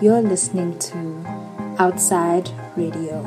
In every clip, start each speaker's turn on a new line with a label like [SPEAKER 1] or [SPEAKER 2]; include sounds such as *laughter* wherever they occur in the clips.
[SPEAKER 1] You're listening to Outside Radio.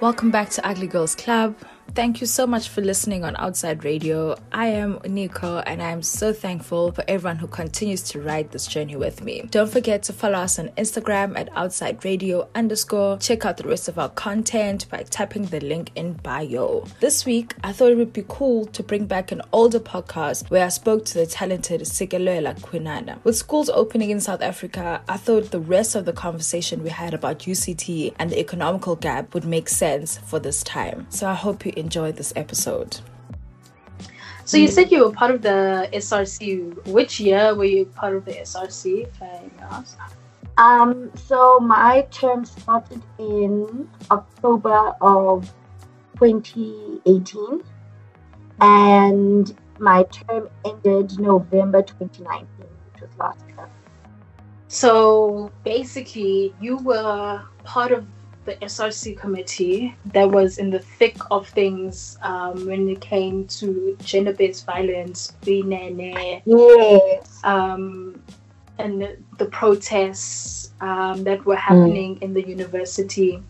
[SPEAKER 1] Welcome back to Ugly Girls Club. Thank you so much for listening on Outside Radio. I am Nico and I'm so thankful for everyone who continues to ride this journey with me. Don't forget to follow us on Instagram at Outside Radio underscore. Check out the rest of our content by tapping the link in bio. This week, I thought it would be cool to bring back an older podcast where I spoke to the talented Sikelwela Kwinana. With schools opening in South Africa, I thought the rest of the conversation we had about UCT and the economical gap would make sense for this time. So I hope you enjoy this episode.
[SPEAKER 2] So you said you were part of the SRC. Which year were you part of the SRC, if I may ask?
[SPEAKER 3] Um, so my term started in October of 2018 and my term ended November 2019, which was last year.
[SPEAKER 2] So basically, you were part of the SRC committee that was in the thick of things um, when it came to gender based violence,
[SPEAKER 3] yes.
[SPEAKER 2] um, and the, the protests um, that were happening mm. in the university,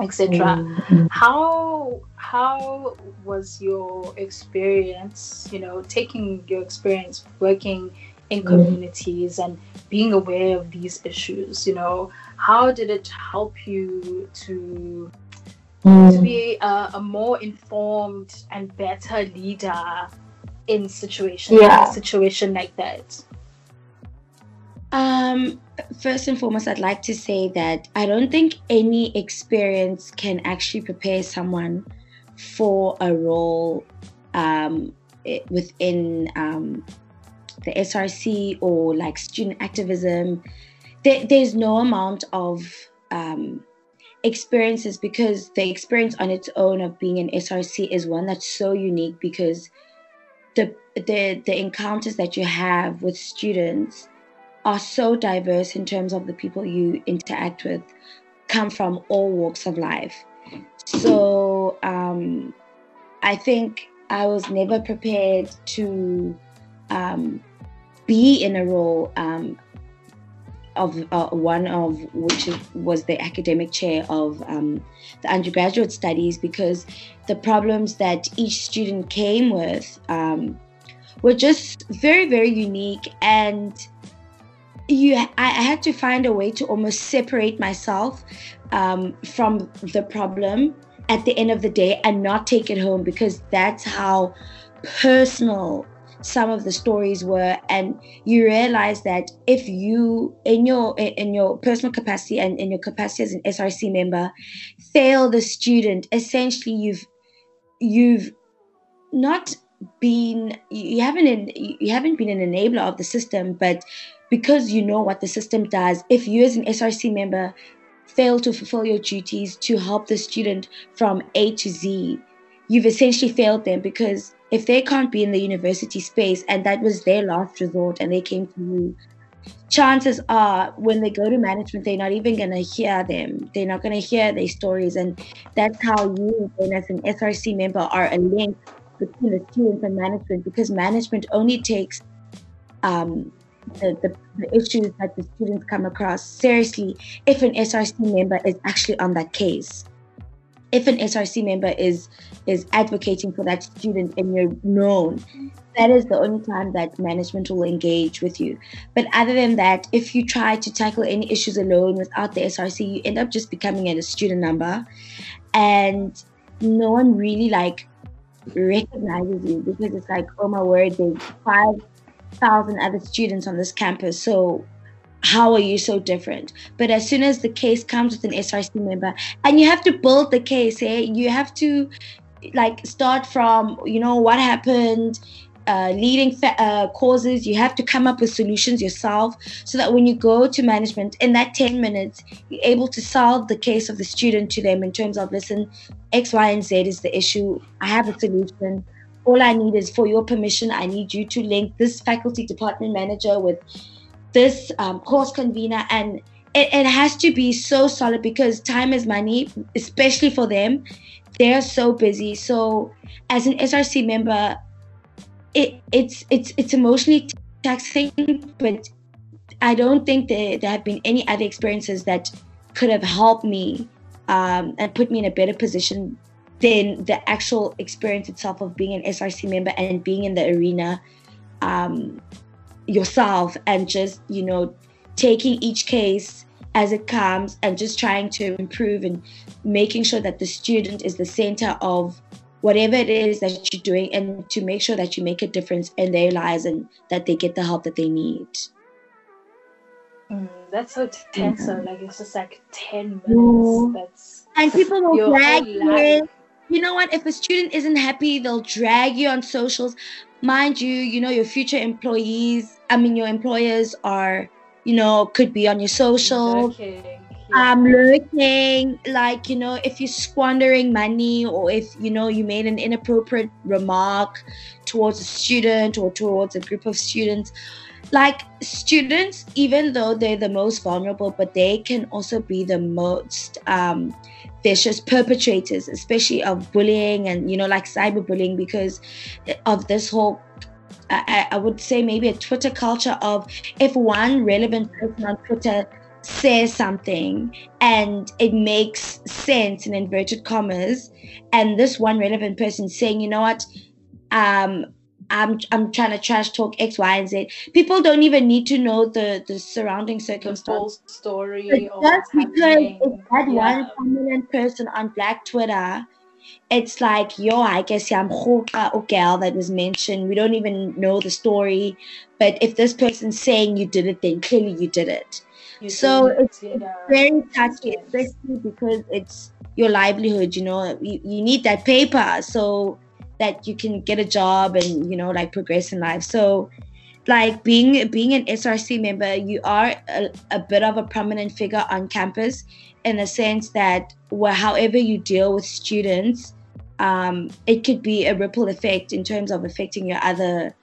[SPEAKER 2] etc. Mm. How how was your experience? You know, taking your experience working in mm. communities and being aware of these issues. You know, how did it help you to mm. to be a, a, more informed and better leader in situations yeah. in a situation like that
[SPEAKER 4] um first and foremost i'd like to say that i don't think any experience can actually prepare someone for a role um, within um, the src or like student activism there, there's no amount of um, experiences because the experience on its own of being an SRC is one that's so unique because the the the encounters that you have with students are so diverse in terms of the people you interact with come from all walks of life. So um, I think I was never prepared to um, be in a role um, of uh, one of which was the academic chair of um, the undergraduate studies because the problems that each student came with um, were just very very unique and you I, had to find a way to almost separate myself um, from the problem at the end of the day and not take it home because that's how personal some of the stories were and you realize that if you in your in your personal capacity and in your capacity as an src member fail the student essentially you've you've not been you haven't you haven't been an enabler of the system but because you know what the system does if you as an src member fail to fulfill your duties to help the student from a to z you've essentially failed them because if they can't be in the university space and that was their last resort and they came to you, chances are when they go to management, they're not even going to hear them. They're not going to hear their stories. And that's how you, then as an SRC member, are a link between the students and management because management only takes um, the, the, the, issues that the students come across seriously if an SRC member is actually on that case if an SRC member is is advocating for that student and you're known, that is the only time that management will engage with you. But other than that, if you try to tackle any issues alone without the SRC, you end up just becoming a student number, and no one really like recognizes you because it's like, oh my word, there's five thousand other students on this campus, so how are you so different? But as soon as the case comes with an SRC member, and you have to build the case, eh? You have to like start from you know what happened, uh, leading fa- uh, causes. You have to come up with solutions yourself, so that when you go to management in that ten minutes, you're able to solve the case of the student to them in terms of listen, X, Y, and Z is the issue. I have a solution all I need is for your permission. I need you to link this faculty department manager with this um, course convener. And it, it has to be so solid because time is money, especially for them. They're so busy. So, as an SRC member, it, it's it's it's emotionally taxing, but I don't think there, there have been any other experiences that could have helped me um, and put me in a better position than the actual experience itself of being an SRC member and being in the arena um, yourself and just, you know, taking each case as it comes and just trying to improve and making sure that the student is the center of whatever it is that you're doing and to make sure that you make a difference in their lives and that they get the help that they need.
[SPEAKER 2] Mm, that's so tense. Mm-hmm. Like it's just like ten minutes. That's
[SPEAKER 4] and people will drag you. You know what? If a student isn't happy, they'll drag you on socials. Mind you, you know your future employees. I mean, your employers are, you know, could be on your social. Yeah. Um, lurking, like you know, if you're squandering money or if you know you made an inappropriate remark towards a student or towards a group of students, like students even though they're the most vulnerable but they can also be the most um, vicious perpetrators especially of bullying and you know like cyberbullying because of this whole I, I would say maybe a twitter culture of if one relevant person on twitter says something and it makes sense in inverted commas and this one relevant person saying you know what um I'm I'm trying to trash talk X, Y, and Z. People don't even need to know the the surrounding circumstance.
[SPEAKER 2] The story.
[SPEAKER 4] just because it's that yeah. one prominent person on Black Twitter, it's like, yo, I guess I'm or gal that was mentioned. We don't even know the story, but if this person's saying you did it, then clearly you did it. You so did it's, it, yeah. very touchy, especially because it's your livelihood. You know, you, you need that paper, so that you can get a job and you know like progress in life so like being being an src member you are a, a bit of a prominent figure on campus in the sense that where however you deal with students um, it could be a ripple effect in terms of affecting your other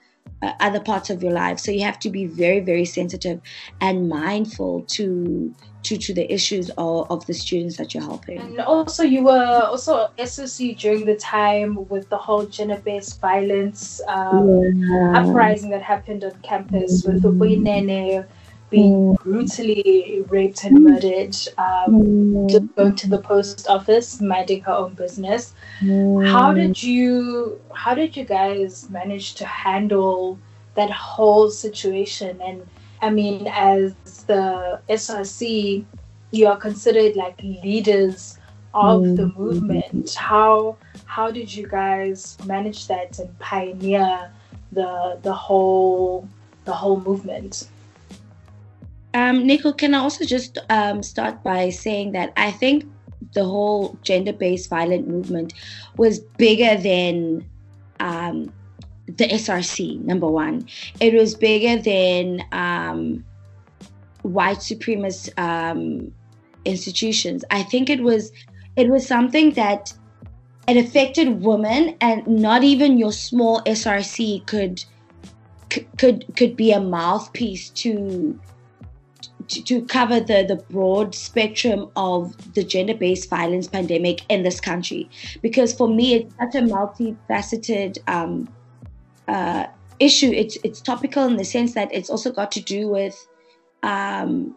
[SPEAKER 4] uh, other parts of your life. So you have to be very, very sensitive and mindful to to, to the issues of, of the students that you're helping.
[SPEAKER 2] And also, you were also SOC during the time with the whole gender-based violence um, yeah. uprising that happened on campus mm-hmm. with the Nene being mm. brutally raped and murdered, um, mm. just going to the post office, minding her own business. Mm. How did you? How did you guys manage to handle that whole situation? And I mean, as the SRC, you are considered like leaders of mm. the movement. How how did you guys manage that and pioneer the the whole the whole movement?
[SPEAKER 4] Um, can I also just um, start by saying that I think the whole gender based violent movement was bigger than um, the SRC, number one. It was bigger than um, white supremacist um, institutions. I think it was it was something that it affected women and not even your small SRC could could could be a mouthpiece to to, to cover the, the broad spectrum of the gender based violence pandemic in this country. Because for me, it's such a multifaceted um, uh, issue. It's, it's topical in the sense that it's also got to do with um,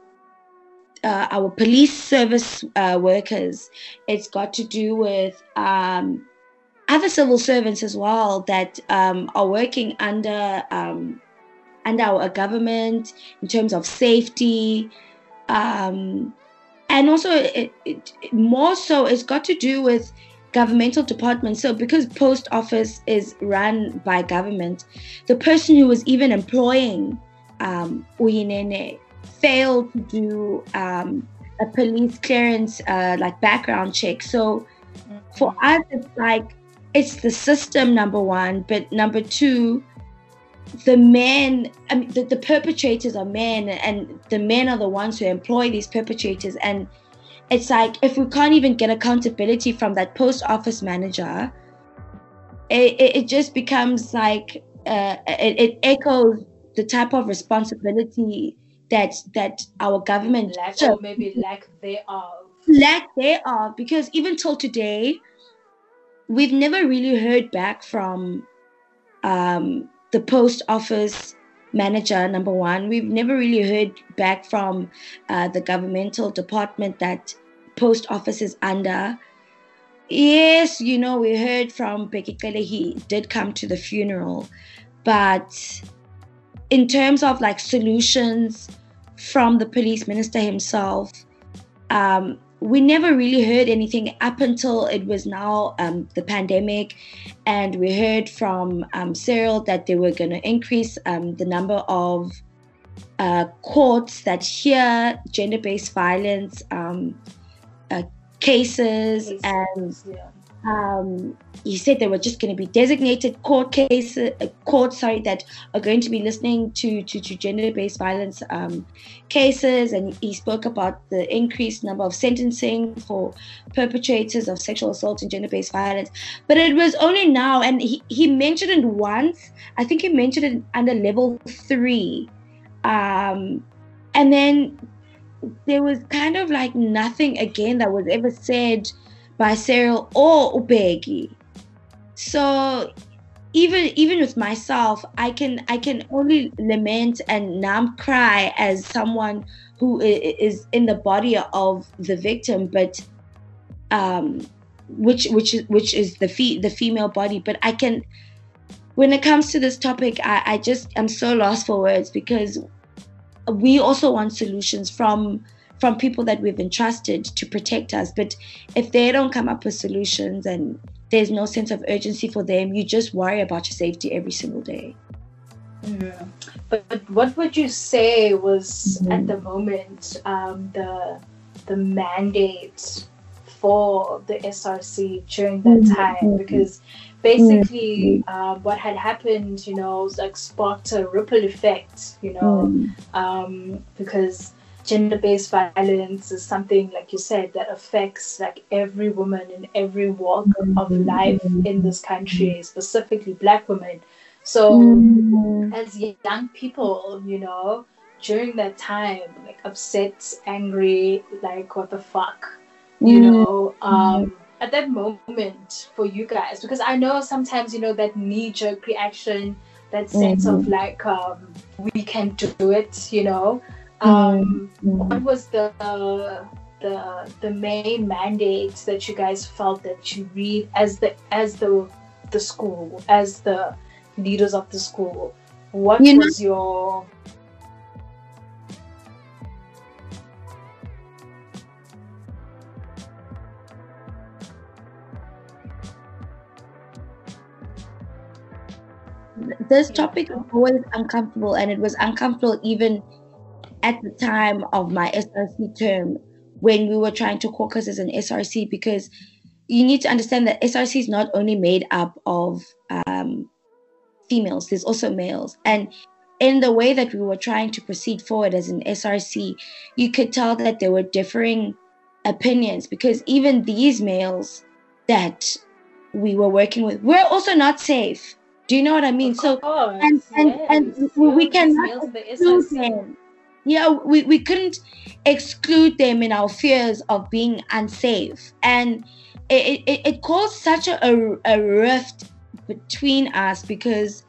[SPEAKER 4] uh, our police service uh, workers, it's got to do with um, other civil servants as well that um, are working under um, and our government in terms of safety. Um, and also, it, it, more so, it's got to do with governmental departments. So, because post office is run by government, the person who was even employing um, Uyinene failed to do um, a police clearance, uh, like background check. So, for us, it's like it's the system, number one, but number two, the men, I mean, the, the perpetrators are men, and the men are the ones who employ these perpetrators. And it's like if we can't even get accountability from that post office manager, it, it just becomes like uh, it, it echoes the type of responsibility that that our government
[SPEAKER 2] lack or maybe lack thereof
[SPEAKER 4] lack thereof because even till today we've never really heard back from um, the post office manager number one. We've never really heard back from uh, the governmental department that post office is under. Yes you know we heard from Cele he did come to the funeral. But in terms of like solutions from the police minister himself um, we never really heard anything up until it was now um, the pandemic, and we heard from um, Cyril that they were going to increase um, the number of uh, courts that hear gender-based violence um, uh, cases, cases, and yeah um, he said there were just going to be designated court cases, uh, courts, sorry, that are going to be listening to to, to gender-based violence um, cases, and he spoke about the increased number of sentencing for perpetrators of sexual assault and gender-based violence. But it was only now, and he, he mentioned it once. I think he mentioned it under level three, um, and then there was kind of like nothing again that was ever said by Cyril or Ubheki. So even even with myself, I can I can only lament and numb cry as someone who is in the body of the victim, but um, which which is which is the fe- the female body. But I can, when it comes to this topic, I, I just am so lost for words because we also want solutions from from people that we've entrusted to protect us. But if they don't come up with solutions and there's no sense of urgency for them, you just worry about your safety every single day.
[SPEAKER 2] Yeah. But, but what would you say was mm-hmm. at the moment um, the the mandate for the SRC during that mm-hmm. time? Because basically mm-hmm. uh, what had happened, you know, was like sparked a ripple effect, you know, mm-hmm. um, because gender-based violence is something like you said that affects like every woman in every walk of life in this country specifically black women so mm-hmm. as young people you know during that time like upset angry like what the fuck you mm-hmm. know um at that moment for you guys because i know sometimes you know that knee-jerk reaction that sense mm-hmm. of like um, we can do it you know um, mm-hmm. What was the the the main mandate that you guys felt that you read as the as the the school as the leaders of the school? What you was know, your
[SPEAKER 4] this topic was always uncomfortable and it was uncomfortable even at the time of my SRC term when we were trying to caucus as an SRC because you need to understand that SRC is not only made up of um, females, there's also males. And in the way that we were trying to proceed forward as an SRC, you could tell that there were differing opinions because even these males that we were working with were also not safe. Do you know what I mean?
[SPEAKER 2] Of so course,
[SPEAKER 4] and and, yes. and we cannot exclude them yeah we, we couldn't exclude them in our fears of being unsafe. And it, it, it caused such a, a, a rift between us because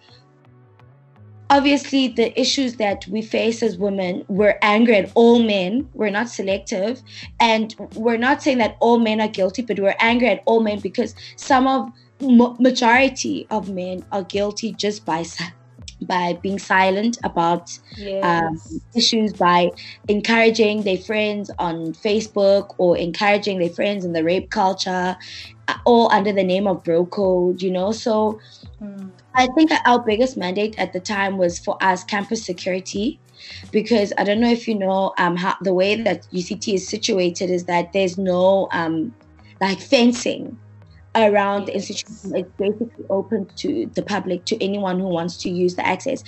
[SPEAKER 4] obviously the issues that we face as women we're angry at all men. We're not selective. And we're not saying that all men are guilty but we're angry at all men because some of majority of men are guilty just by *laughs* by being silent about yes. um, issues, by encouraging their friends on Facebook or encouraging their friends in the rape culture, uh, all under the name of bro code, you know. So mm. I think our biggest mandate at the time was for us campus security because I don't know if you know um, how the way that UCT is situated is that there's no um, like fencing around the institution it's basically open to the public to anyone who wants to use the access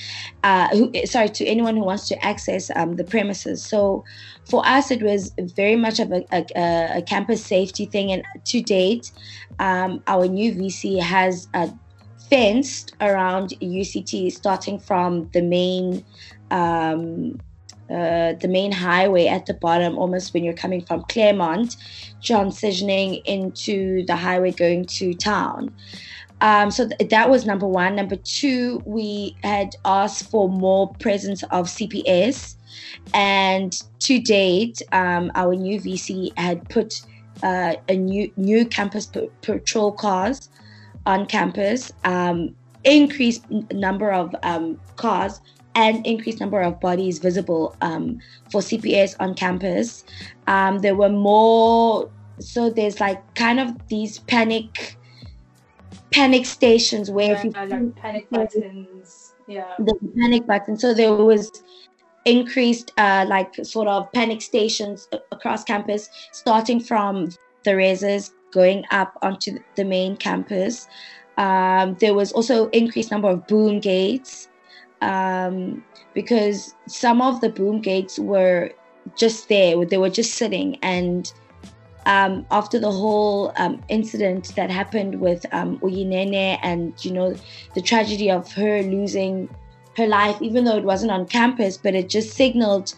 [SPEAKER 4] uh, who, sorry to anyone who wants to access um, the premises. So for us it was very much of a, a, a campus safety thing. And to date um, our new vc has uh, fenced around UCT, starting from the main um, uh, the main highway at the bottom, almost when you're coming from Claremont, transitioning into the highway going to town. Um, so th- that was number one. Number two, we had asked for more presence of CPS, and to date, um, our new VC had put uh, a new new campus p- patrol cars on campus, um, increased number of um, cars, and increased number of bodies visible um, for CPS on campus. Um, there were more, so there's like kind of these panic panic stations where
[SPEAKER 2] yeah, like panic buttons. Yeah.
[SPEAKER 4] The panic button. So there was increased uh, like sort of panic stations across campus, starting from the reses going up onto the main campus. Um, there was also increased number of boom gates um, because some of the boom gates were just there; they were just sitting. And um, after the whole um, incident that happened with um, Uyinene and you know the tragedy of her losing her life, even though it wasn't on campus, but it just signaled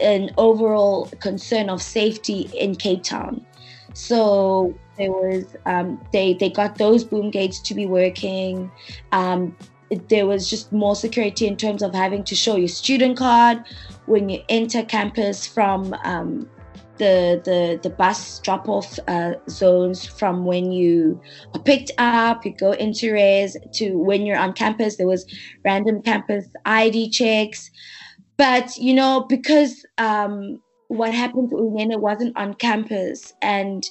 [SPEAKER 4] an overall concern of safety in Cape Town. So there was um, they they got those boom gates to be working. Um, there was just more security in terms of having to show your student card when you enter campus from um, the, the the bus drop off uh, zones from when you are picked up, you go into res to when you're on campus. There was random campus ID checks, but you know because um, what happened to Uyinene wasn't on campus and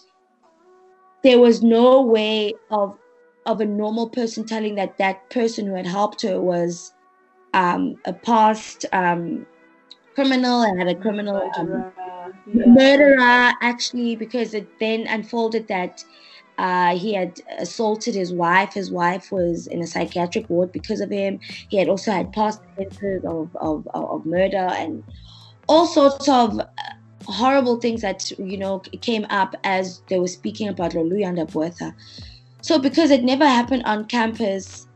[SPEAKER 4] there was no way of of a normal person telling that that person who had helped her was um, a past um, criminal and had a criminal
[SPEAKER 2] Murderer,
[SPEAKER 4] yeah. murderer actually because it then unfolded that uh, he had assaulted his wife. His wife was in a psychiatric ward because of him. He had also had past offenses of, of, of murder and all sorts of horrible things that you know came up as they were speaking about Loluyanda Botha. So because it never happened on campus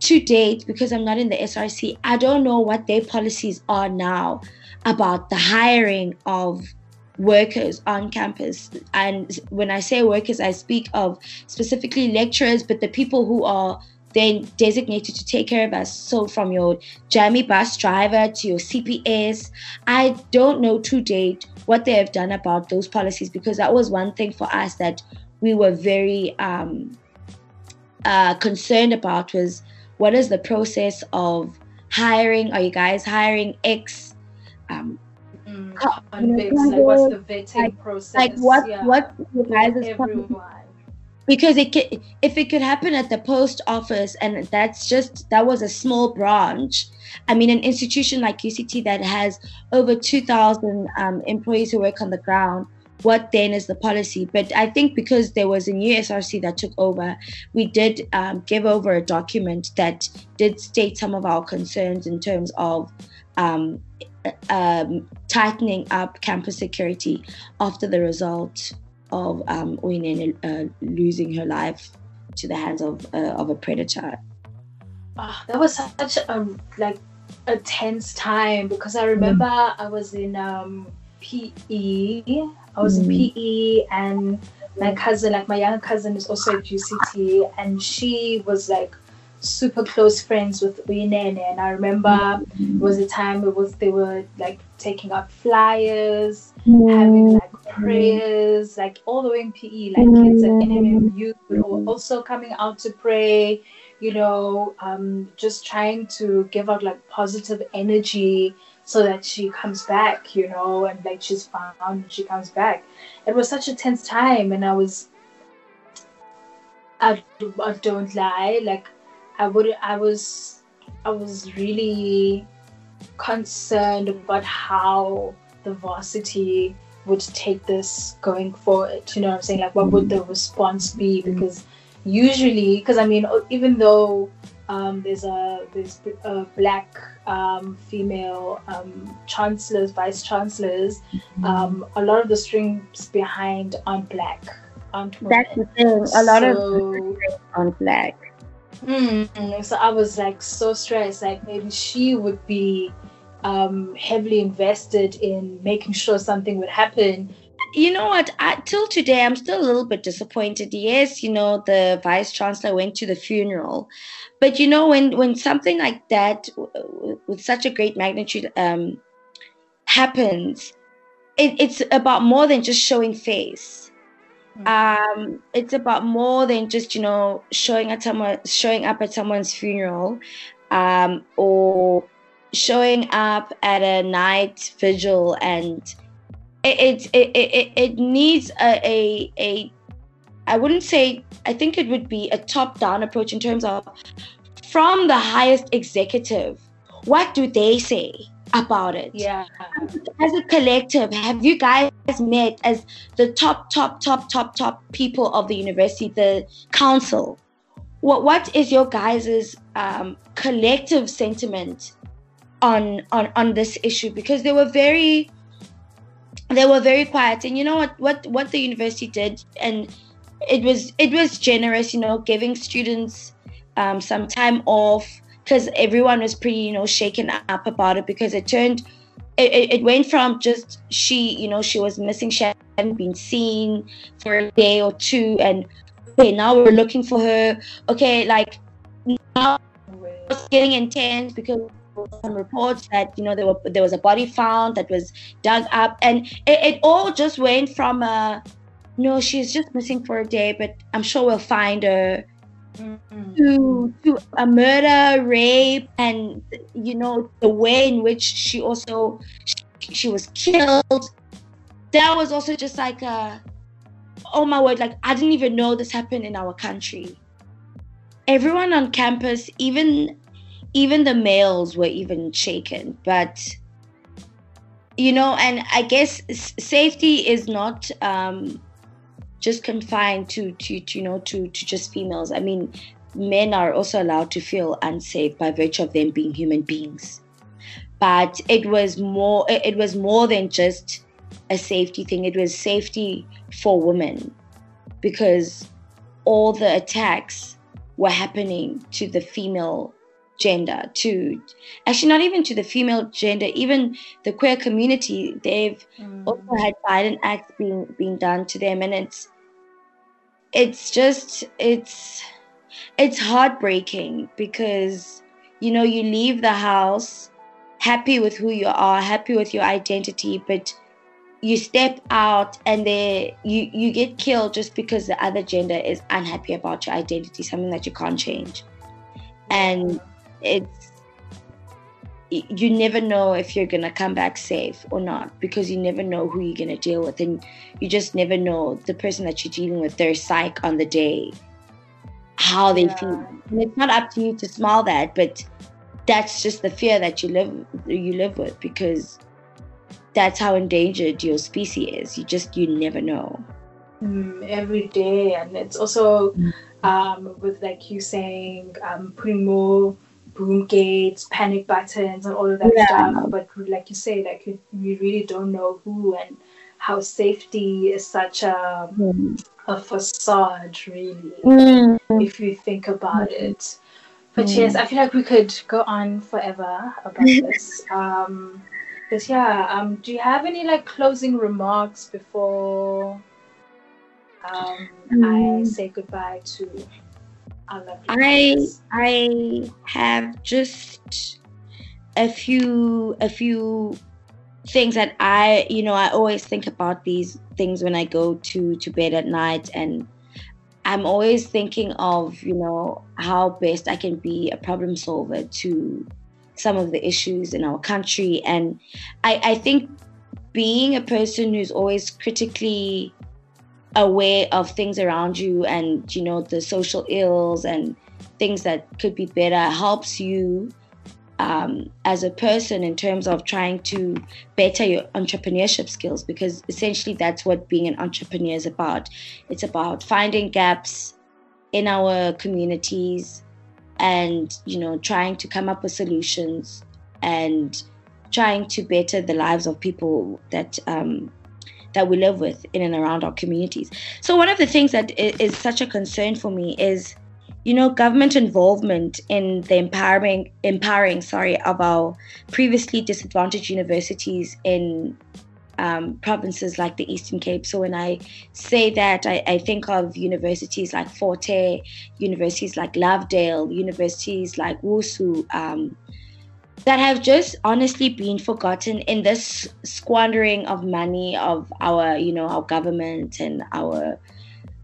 [SPEAKER 4] to date, because I'm not in the SRC, I don't know what their policies are now about the hiring of workers on campus. And when I say workers, I speak of specifically lecturers, but the people who are then designated to take care of us. So from your Jammie bus driver to your CPS, I don't know to date what they have done about those policies because that was one thing for us that we were very um, uh, concerned about was what is the process of hiring? Are you guys hiring X? Um,
[SPEAKER 2] mm, like what's the vetting
[SPEAKER 4] like,
[SPEAKER 2] process?
[SPEAKER 4] Like what?
[SPEAKER 2] Yeah.
[SPEAKER 4] What you guys is because it could, if it could happen at the post office and that's just that was a small branch i mean an institution like uct that has over 2000 um, employees who work on the ground what then is the policy but i think because there was a new src that took over we did um, give over a document that did state some of our concerns in terms of um, um, tightening up campus security after the result of um, uh, losing her life to the hands of uh, of a predator.
[SPEAKER 2] Oh, that was such a like a tense time because I remember mm. I was in um, PE. I was mm. in PE and my cousin, like my younger cousin, is also at UCT, and she was like super close friends with Uyinene. And I remember mm. it was a time it was they were like taking out flyers, having like prayers, like all the way in PE, like kids at NMMU were also coming out to pray, you know, um, just trying to give out like positive energy so that she comes back, you know, and like she's found and she comes back. It was such a tense time, and I was, I, I don't lie, like I would, I was, I was really concerned about how the varsity would take this going forward. You know what I'm saying? Like, what would the response be? Mm-hmm. Because usually, because I mean, even though um, there's a there's a black um, female um, chancellors, vice chancellors, um, a lot of the strings behind aren't black. Aren't
[SPEAKER 4] That's the thing. A lot so, of aren't black.
[SPEAKER 2] Mm, so I was like so stressed. Like maybe she would be um, heavily invested in making sure something would happen.
[SPEAKER 4] You know what? I, till today, I'm still a little bit disappointed. Yes, you know the vice chancellor went to the funeral, but you know when when something like that with such a great magnitude um, happens, it, it's about more than just showing face. Mm. Um, it's about more than just you know showing at someone showing up at someone's funeral, um, or showing up at a night vigil and it it, it, it needs a, a a I wouldn't say I think it would be a top down approach in terms of from the highest executive what do they say about it?
[SPEAKER 2] Yeah.
[SPEAKER 4] As a collective have you guys met as the top top top top top people of the university the council? What what is your guys's um, collective sentiment on on on this issue? Because they were very they were very quiet. And you know what what what the university did and it was it was generous you know giving students um, some time off because everyone was pretty you know shaken up about it because it turned it, it went from just she you know she was missing she hadn't been seen for a day or two and okay now we're looking for her. Okay like now it's getting intense because some reports that you know there were there was a body found that was dug up, and it, it all just went from a no, she's just missing for a day, but I'm sure we'll find her. Mm-hmm. To to a murder, rape, and you know the way in which she also she, she was killed. That was also just like a oh my word, like I didn't even know this happened in our country. Everyone on campus, even even the males were even shaken but you know and i guess safety is not um, just confined to, to, to you know to to just females. I mean men are also allowed to feel unsafe by virtue of them being human beings. But it was more it was more than just a safety thing. It was safety for women because all the attacks were happening to the female gender to actually not even to the female gender even the queer community they've mm. also had violent acts being being done to them. And it's it's just it's it's heartbreaking because you know you leave the house happy with who you are happy with your identity but you step out and they you you get killed just because the other gender is unhappy about your identity something that you can't change. And it's you never know if you're gonna come back safe or not because you never know who you're gonna deal with and you just never know. The person that you're dealing with their psyche on the day how they yeah. feel. And it's not up to you to smile that but that's just the fear that you live you live with because that's how endangered your species is. You just you never know.
[SPEAKER 2] Mm, every day. And it's also mm. um, with like you saying um, putting more boom gates, panic buttons, and all of that yeah. stuff. But like you say, like we really don't know who and how safety is such a mm. a facade, really, mm. if you think about mm. it. But mm. yes, I feel like we could go on forever about *laughs* this. Um, but yeah, um, do you have any like closing remarks before um, I mm. say goodbye to
[SPEAKER 4] I I have just a few a few things that I you know I always think about these things when I go to to bed at night. And I'm always thinking of you know how best I can be a problem solver to some of the issues in our country. And I, I think being a person who's always critically aware of things around you and you know the social ills and things that could be better helps you um, as a person in terms of trying to better your entrepreneurship skills because essentially that's what being an entrepreneur is about. It's about finding gaps in our communities and you know trying to come up with solutions and trying to better the lives of people that um, that we live with in and around our communities. So one of the things that is such a concern for me is, you know, government involvement in the empowering, empowering, sorry, of our previously disadvantaged universities in um, provinces like the Eastern Cape. So when I say that, I, I, think of universities like Fort Hare, universities like Lovedale, universities like WUSU, um, that have just honestly been forgotten in this squandering of money of our, you know, our government and our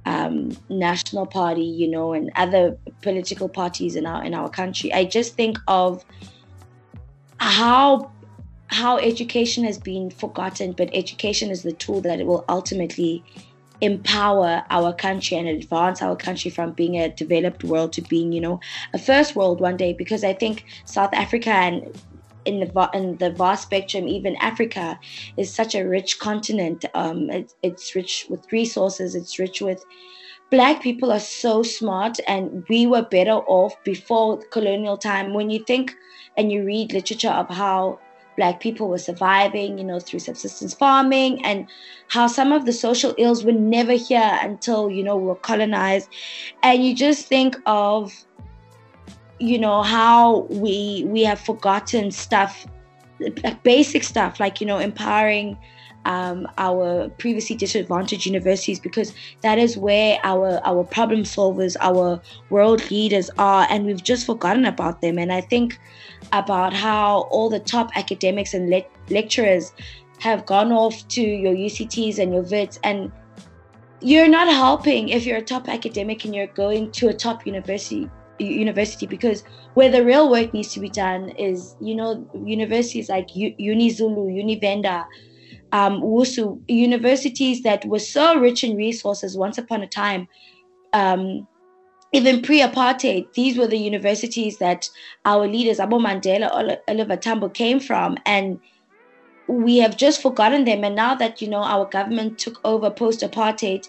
[SPEAKER 4] um, national party, you know, and other political parties in our in our country. I just think of how how education has been forgotten, but education is the tool that it will ultimately empower our country and advance our country from being a developed world to being, you know, a first world one day. Because I think South Africa and in the in the vast spectrum, even Africa is such a rich continent. Um, it, it's rich with resources. It's rich with black people are so smart, and we were better off before colonial time. When you think and you read literature of how black people were surviving, you know, through subsistence farming and how some of the social ills were never here until, you know, we were colonized. And you just think of, you know, how we we have forgotten stuff, like basic stuff, like, you know, empowering um, our previously disadvantaged universities because that is where our our problem solvers, our world leaders are, and we've just forgotten about them. And I think about how all the top academics and le- lecturers have gone off to your UCTs and your Wits and you're not helping if you're a top academic and you're going to a top university university because where the real work needs to be done is you know universities like U- UniZulu, Univenda, um, WUSU, universities that were so rich in resources once upon a time um, even pre-apartheid, these were the universities that our leaders, Abu Mandela, Oliver Tambo, came from, and we have just forgotten them. And now that you know our government took over post-apartheid,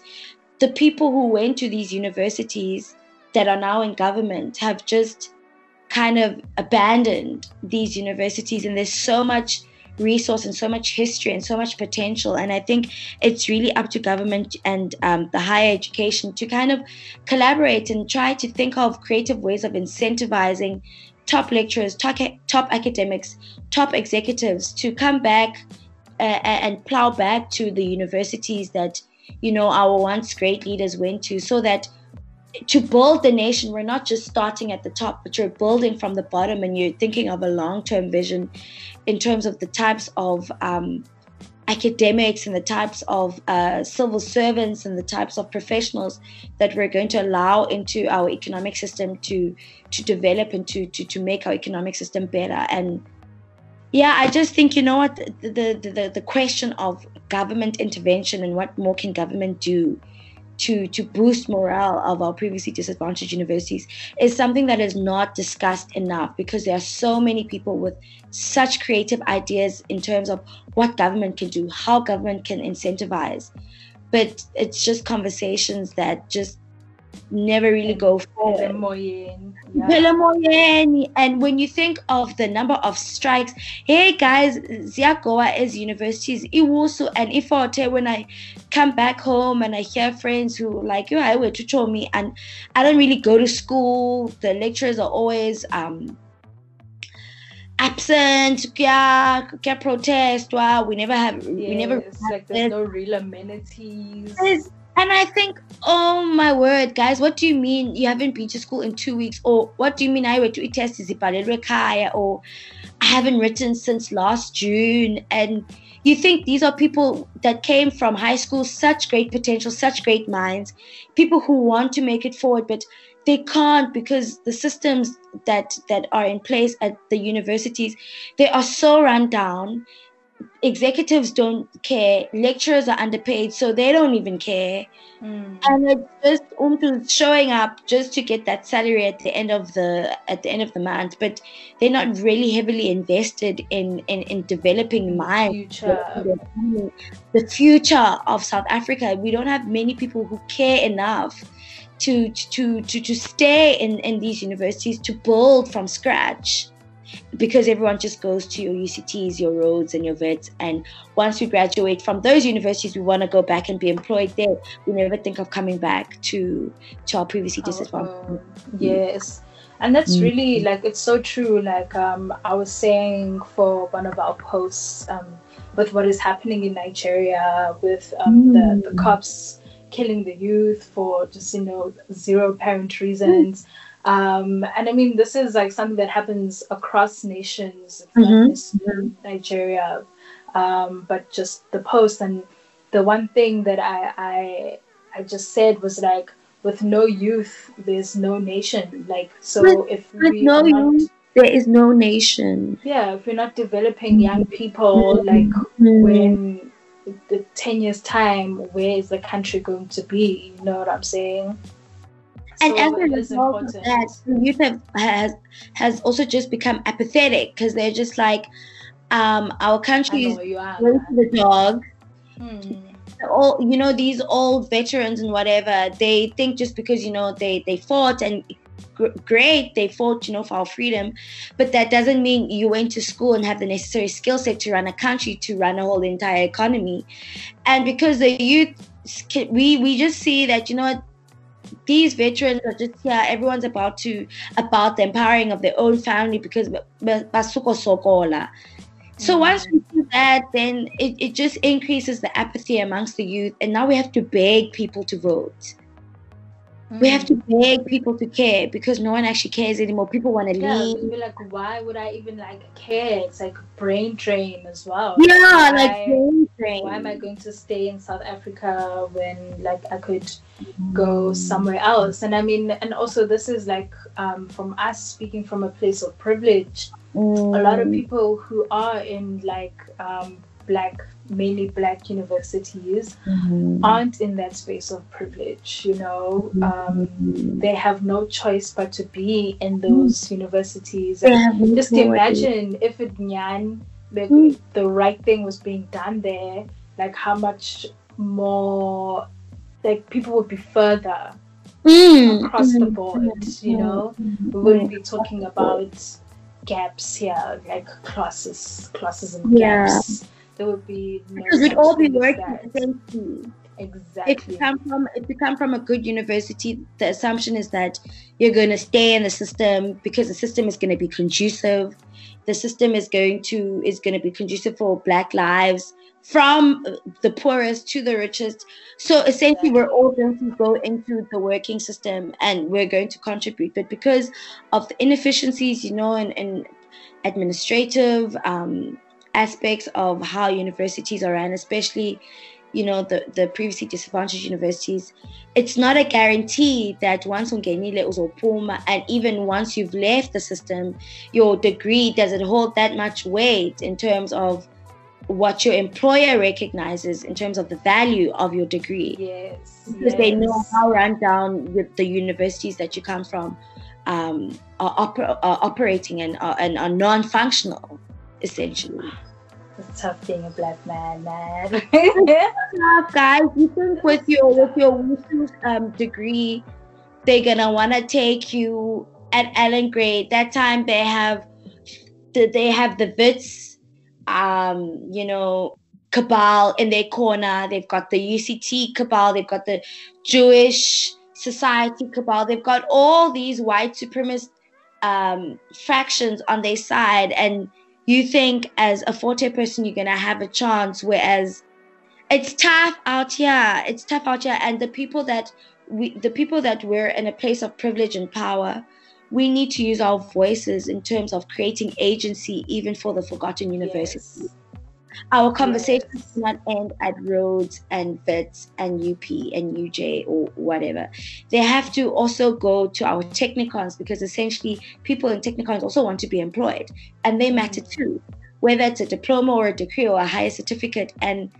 [SPEAKER 4] the people who went to these universities that are now in government have just kind of abandoned these universities, and there's so much resource and so much history and so much potential. And I think it's really up to government and um, the higher education to kind of collaborate and try to think of creative ways of incentivizing top lecturers, top, top academics, top executives to come back uh, and plow back to the universities that you know our once great leaders went to so that to build the nation, we're not just starting at the top, but you're building from the bottom and you're thinking of a long term vision in terms of the types of um, academics and the types of uh, civil servants and the types of professionals that we're going to allow into our economic system to to develop and to to, to make our economic system better. And yeah i just think you know what the, the the the question of government intervention and what more can government do to to boost morale of our previously disadvantaged universities is something that is not discussed enough because there are so many people with such creative ideas in terms of what government can do, how government can incentivize. But it's just conversations that just never really go forward. Yeah. And when you think of the number of strikes, hey guys, Ziagoa is universities, Iwusu and Iforte, when I come back home and I hear friends who like, you I were to show me and I don't really go to school. The lecturers are always um absent kya protest wow we never have yes, we never
[SPEAKER 2] like there's no real amenities
[SPEAKER 4] and I think, oh my word, guys, what do you mean you haven't been to school in two weeks? Or what do you mean I went to a test is it Kaya? or I haven't written since last June? And you think these are people that came from high school, such great potential, such great minds, people who want to make it forward, but they can't because the systems that that are in place at the universities, they are so run down executives don't care lecturers are underpaid so they don't even care mm. and it's just um, showing up just to get that salary at the end of the at the end of the month but they're not really heavily invested in in, in developing my
[SPEAKER 2] future.
[SPEAKER 4] the future of south africa we don't have many people who care enough to to to to stay in in these universities to build from scratch because everyone just goes to your UCTs, your Rhodes, and your Wits. And once we graduate from those universities, we want to go back and be employed there. We never think of coming back to to our previously disadvantaged.
[SPEAKER 2] Oh, yes. And that's mm. really like it's so true. Like um, I was saying for one of our posts, um, with what is happening in Nigeria, with um, mm. the, the cops killing the youth for just you know zero apparent reasons. Mm um, and I mean, this is like something that happens across nations, mm-hmm. Nigeria, um, but just the post. And the one thing that I, I, I just said was like, with no youth, there's no nation. Like, so with, if we
[SPEAKER 4] no not, youth, there is no nation.
[SPEAKER 2] Yeah, if we're not developing young people, like mm-hmm. when the 10 years time, where is the country going to be? You know what I'm saying?
[SPEAKER 4] And as a result of that, the youth have, has has also just become apathetic because they're just like, um, our country is going to the dog. Hmm. All you know, these old veterans and whatever, they think just because you know they they fought and great they fought you know for our freedom but that doesn't mean you went to school and have the necessary skill set to run a country to run a whole entire economy and because the youth we we just see that you know these veterans are just here. Everyone's about to about the empowering of their own family because basuko sokola. So mm. once we do that, then it, it just increases the apathy amongst the youth, and now we have to beg people to vote. Mm. We have to mm. beg people to care because no one actually cares anymore. People want to yeah, leave.
[SPEAKER 2] Be like, why would I even like care? It's like brain drain as well.
[SPEAKER 4] Yeah, why, like brain drain.
[SPEAKER 2] Why am I going to stay in South Africa when like I could go mm. somewhere else? And I mean, and also this is like um, from us speaking from a place of privilege. Mm. A lot of mm. people who are in like um, black mainly black universities mm-hmm. aren't in that space of privilege you know um, they have no choice but to be in those mm-hmm. universities and just imagine if it nyan like, mm. the right thing was being done there like how much more like people would be further mm. across the board you know we wouldn't be talking about gaps here like classes classes and gaps there would be no
[SPEAKER 4] because we'd all be working the same
[SPEAKER 2] team. Exactly.
[SPEAKER 4] If you come from if you come from a good university, the assumption is that you're going to stay in the system because the system is going to be conducive. The system is going to is going to be conducive for Black lives from the poorest to the richest. So essentially, we're all going to go into the working system and we're going to contribute. But because of the inefficiencies, you know, and, and administrative um, aspects of how universities are run, especially you know the, the previously disadvantaged universities it's not a guarantee that once ungenile uzopuma and even once you've left the system your degree doesn't hold that much weight in terms of what your employer recognizes in terms of the value of your degree
[SPEAKER 2] yes
[SPEAKER 4] because
[SPEAKER 2] yes.
[SPEAKER 4] they know how run down the universities that you come from um, are, oper- are operating and are, and are non-functional essentially
[SPEAKER 2] it's tough being a black man, man. *laughs*
[SPEAKER 4] tough, guys. You think with your with your um, degree, they're gonna wanna take you at Allan Gray. That time they have they have the Wits, um, you know, cabal in their corner. They've got the UCT cabal. They've got the Jewish Society cabal. They've got all these white supremacist um, factions on their side, and you think as a Fort Hare person you're gonna have a chance, whereas it's tough out here. It's tough out here, and the people that we, the people that we're in a place of privilege and power, we need to use our voices in terms of creating agency, even for the forgotten universities. Yes. Our conversations yes. do not end at Rhodes and Wits and UP and UJ or whatever. They have to also go to our technikons because essentially people in technikons also want to be employed and they matter mm. too, whether it's a diploma or a degree or a higher certificate. And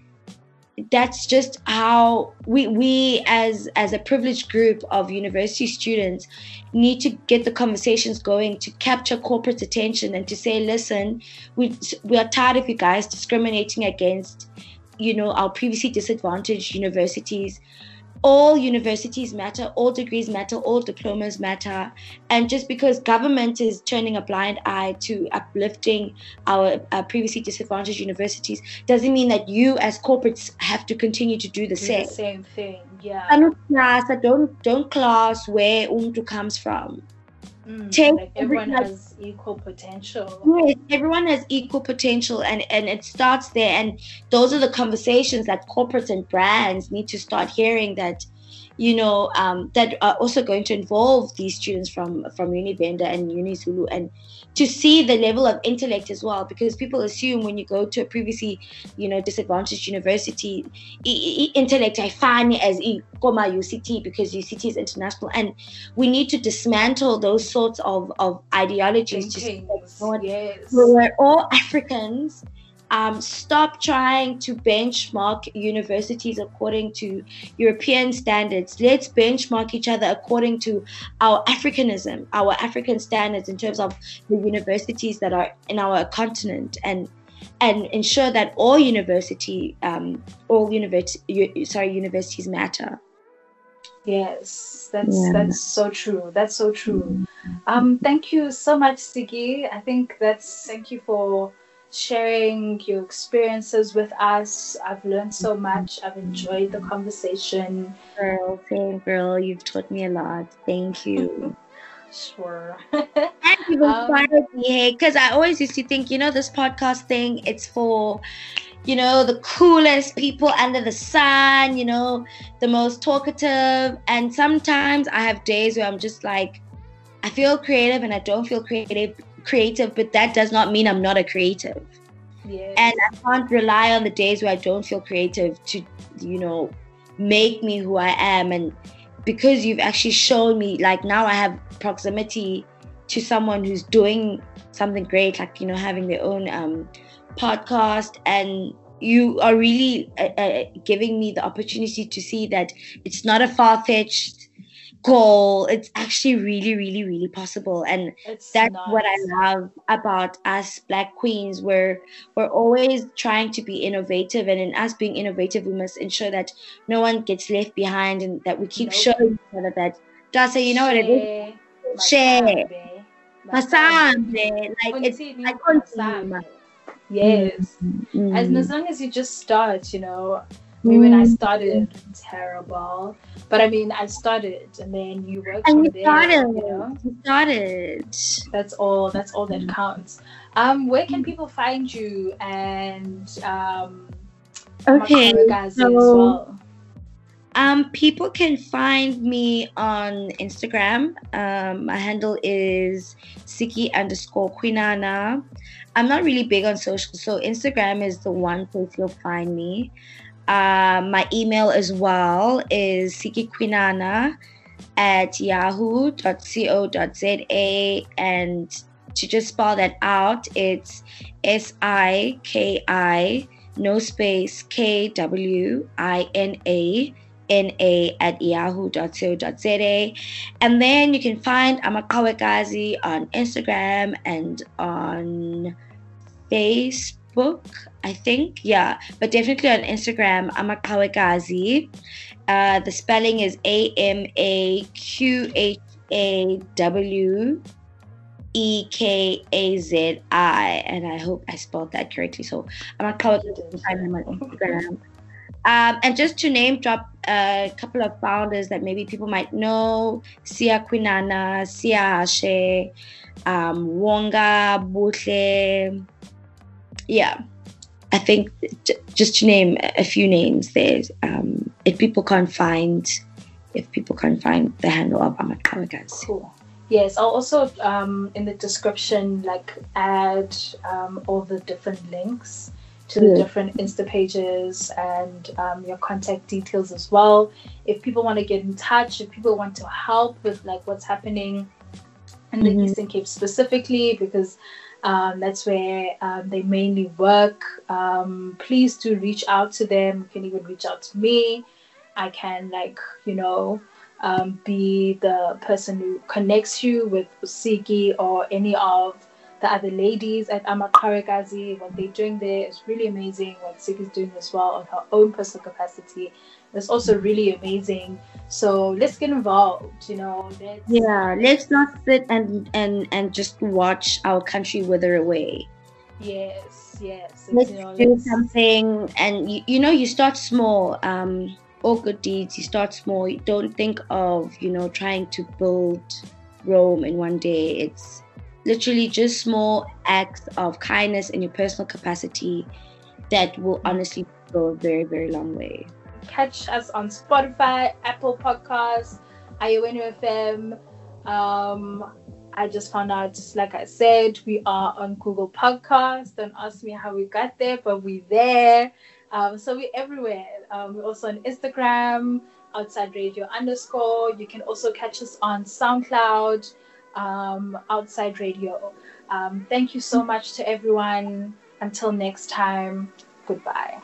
[SPEAKER 4] that's just how we we as as a privileged group of university students need to get the conversations going to capture corporate attention and to say listen we we are tired of you guys discriminating against you know our previously disadvantaged universities all universities matter, all degrees matter, all diplomas matter. And just because government is turning a blind eye to uplifting our uh, previously disadvantaged universities doesn't mean that you as corporates have to continue to do the
[SPEAKER 2] Do
[SPEAKER 4] same.
[SPEAKER 2] the same thing. Yeah.
[SPEAKER 4] I don't class, I don't don't class where Umtu comes from.
[SPEAKER 2] Mm,
[SPEAKER 4] take
[SPEAKER 2] like everyone
[SPEAKER 4] every-
[SPEAKER 2] has equal potential.
[SPEAKER 4] Yes, everyone has equal potential and, and it starts there and those are the conversations that corporates and brands need to start hearing that you know um, that are also going to involve these students from from Unibenda and Unizulu and to see the level of intellect as well because people assume when you go to a previously you know disadvantaged university i- i- intellect I find as Koma UCT because UCT is international and we need to dismantle those sorts of, of ideologies to see that
[SPEAKER 2] Thinkings,
[SPEAKER 4] no one-
[SPEAKER 2] yes.
[SPEAKER 4] we're all *laughs* Africans. Um, stop trying to benchmark universities according to European standards. Let's benchmark each other according to our Africanism, our African standards in terms of the universities that are in our continent, and and ensure that all university, um, all university, sorry, universities matter.
[SPEAKER 2] Yes, that's
[SPEAKER 4] Yeah.
[SPEAKER 2] that's so true. That's so true. Um, thank you so much, Sigi. I think that's thank you for sharing your experiences with us. I've learned so much. I've enjoyed the conversation.
[SPEAKER 4] Girl, same girl. You've taught me a lot. Thank you. *laughs*
[SPEAKER 2] Sure. *laughs*
[SPEAKER 4] And you've
[SPEAKER 2] Um,
[SPEAKER 4] me, because I always used to think, you know, this podcast thing, it's for, you know, the coolest people under the sun, you know, the most talkative. And sometimes I have days where I'm just like, I feel creative and I don't feel creative, creative, but that does not mean I'm not a creative.
[SPEAKER 2] yes.
[SPEAKER 4] And I can't rely on the days where I don't feel creative to, you know, make me who I am. And because you've actually shown me, like now I have proximity to someone who's doing something great, like, you know, having their own um, podcast. And you are really uh, uh, giving me the opportunity to see that it's not a far fetched goal. It's actually really, really, really possible. And
[SPEAKER 2] it's
[SPEAKER 4] that's
[SPEAKER 2] not.
[SPEAKER 4] what I love about us black queens. We're we're always trying to be innovative, and in us being innovative, we must ensure that no one gets left behind, and that we keep
[SPEAKER 2] Nope.
[SPEAKER 4] showing each other that. Dasa, you know what it is?
[SPEAKER 2] Share.
[SPEAKER 4] Share. Masambe, like it's I continue.
[SPEAKER 2] Yes.
[SPEAKER 4] Mm.
[SPEAKER 2] As, as long as you just start, you know. I mean, when I started, terrible. But I mean, I started, and then you work
[SPEAKER 4] and you
[SPEAKER 2] there.
[SPEAKER 4] started,
[SPEAKER 2] You know,
[SPEAKER 4] you started.
[SPEAKER 2] that's all. That's all that counts. Um, where can people find you and um,
[SPEAKER 4] Okay, so-
[SPEAKER 2] well?
[SPEAKER 4] Um, people can find me on Instagram. Um, my handle is Siki underscore Kwinana. I'm not really big on social, so Instagram is the one place you'll find me. Um, my email as well is sikikwinana at yahoo.co.za. And to just spell that out, it's S I K I, no space, K W I N A na at yahoo.co.za. And then you can find Amaqhawekazi on Instagram and on Facebook, I think. Yeah, but definitely on Instagram, Amaqhawekazi. Uh, the spelling is A M A Q H A W E K A Z I. And I hope I spelled that correctly. So can find them on Instagram. Um, and just to name drop a couple of founders that maybe people might know Sia Kwinana, Sia Hashe, um, Wonga, Butle. Yeah, I think j- just to name a few names there. Um, if people can't find, if people can't find the handle of Amaqhawekazi.
[SPEAKER 2] Cool. Yes, I'll also um, in the description like add um, all the different links to the
[SPEAKER 4] Yeah.
[SPEAKER 2] different Insta pages and um, your contact details as well. If people want to get in touch, if people want to help with like what's happening in the
[SPEAKER 4] Mhm.
[SPEAKER 2] Eastern Cape specifically, because um, that's where um, they mainly work. Um, please do reach out to them. You can even reach out to me. I can like you know um, be the person who connects you with Sigi or any of the the other ladies at Amaqhawekazi, what they're doing there is really amazing. What Sig is doing as well on her own personal capacity is also really amazing. So let's get involved, you know. Let's,
[SPEAKER 4] yeah, let's not sit and and and just watch our country wither away.
[SPEAKER 2] Yes, yes.
[SPEAKER 4] Let's
[SPEAKER 2] you know,
[SPEAKER 4] do
[SPEAKER 2] let's-
[SPEAKER 4] something, and you, you know, you start small. Um, all good deeds. You start small. You don't think of you know trying to build Rome in one day. It's literally just small acts of kindness in your personal capacity that will honestly go a very very long way.
[SPEAKER 2] catch us on Spotify, Apple Podcasts, iono.fm. Um, I just found out, just like I said, we are on Google Podcasts. Don't ask me how we got there, but we're there. Um, so we're everywhere. Um, we're also on Instagram, outside radio underscore. You can also catch us on SoundCloud, um, outside radio. Um, thank you so much to everyone. Until next time, goodbye.